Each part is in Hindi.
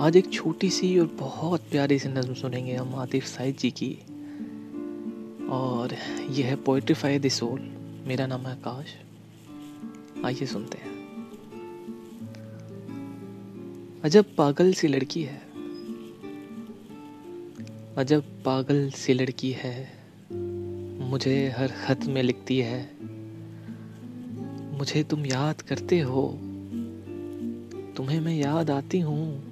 आज एक छोटी सी और बहुत प्यारी सी नज़म सुनेंगे हम आतिफ साइद जी की। और यह है पोइट्री फाई द सोल मेरा नाम है आकाश। आइए सुनते हैं। अजब पागल सी लड़की है। अजब पागल सी लड़की है। मुझे हर खत में लिखती है। मुझे तुम याद करते हो। तुम्हें मैं याद आती हूँ।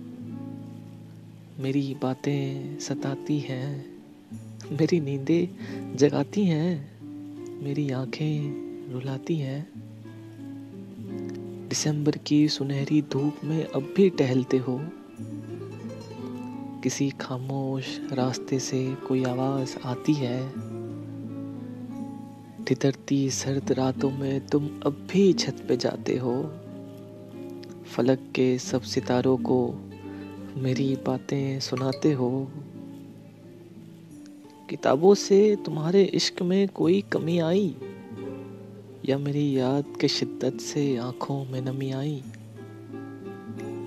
मेरी बातें सताती हैं, मेरी नींदें जगाती हैं, मेरी आँखें रुलाती हैं। दिसंबर की सुनहरी धूप में अब भी टहलते हो। किसी खामोश रास्ते से कोई आवाज़ आती है। ठिठरती सर्द रातों में तुम अब भी छत पे जाते हो। फलक के सब सितारों को मेरी बातें सुनाते हो। किताबों से तुम्हारे इश्क में कोई कमी आई? या मेरी याद के शिद्दत से आँखों में नमी आई?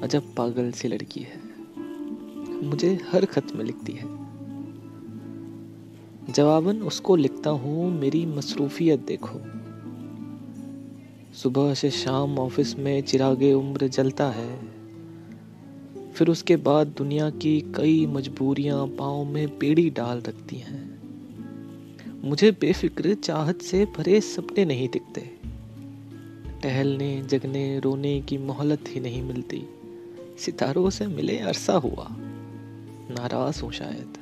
अजब पागल सी लड़की है। मुझे हर खत में लिखती है। जवाबन उसको लिखता हूँ, मेरी मसरूफियत देखो। सुबह से शाम ऑफ़िस में चिरागे उम्र जलता है। फिर उसके बाद दुनिया की कई मजबूरियाँ पाँव में पेड़ी डाल रखती हैं। मुझे बेफिक्र चाहत से भरे सपने नहीं दिखते। टहलने, जगने, रोने की मोहलत ही नहीं मिलती। सितारों से मिले अरसा हुआ। नाराज़ हूँ शायद।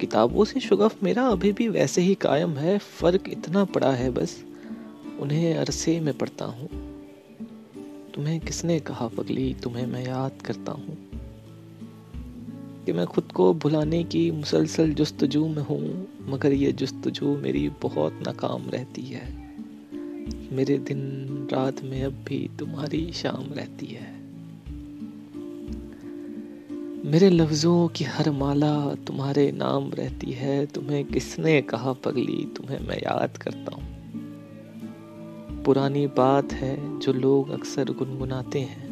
किताबों से शुगफ मेरा अभी भी वैसे ही कायम है। फ़र्क इतना पड़ा है बस। उन्हें अरसे में पढ़ता हूँ। तुम्हें किसने कहा, पगली? तुम्हें मैं याद करता हूँ कि मैं खुद को भुलाने की मुसलसल जस्तजू में हूँ, मगर ये जस्तजू मेरी बहुत नाकाम रहती है। मेरे दिन रात में अब भी तुम्हारी शाम रहती है। मेरे लफ्ज़ों की हर माला तुम्हारे नाम रहती है। तुम्हें किसने कहा, पगली? तुम्हें मैं याद करता हूँ। पुरानी बात है जो लोग अक्सर गुनगुनाते हैं।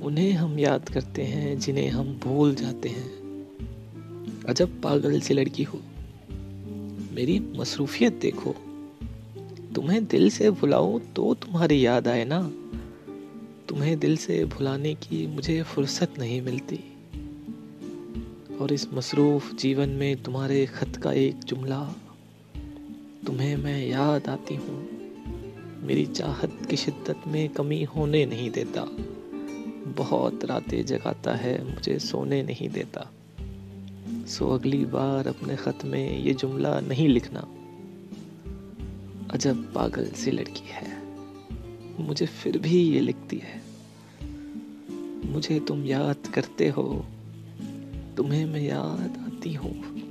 उन्हें हम याद करते हैं, जिन्हें हम भूल जाते हैं। अजब पागल सी लड़की हो। मेरी मसरूफियत देखो। तुम्हें दिल से भुलाऊं तो तुम्हारी याद आए ना। तुम्हें दिल से भुलाने की मुझे फुर्सत नहीं मिलती। और इस मसरूफ़ जीवन में तुम्हारे ख़त का एक जुमला, तुम्हें मैं याद आती हूँ। मेरी चाहत की शिद्दत में कमी होने नहीं देता। बहुत रातें जगाता है, मुझे सोने नहीं देता। सो अगली बार अपने ख़त में ये जुमला नहीं लिखना। अजब पागल सी लड़की है। मुझे फिर भी ये लिखती है। मुझे तुम याद करते हो। तुम्हें मैं याद आती हूँ।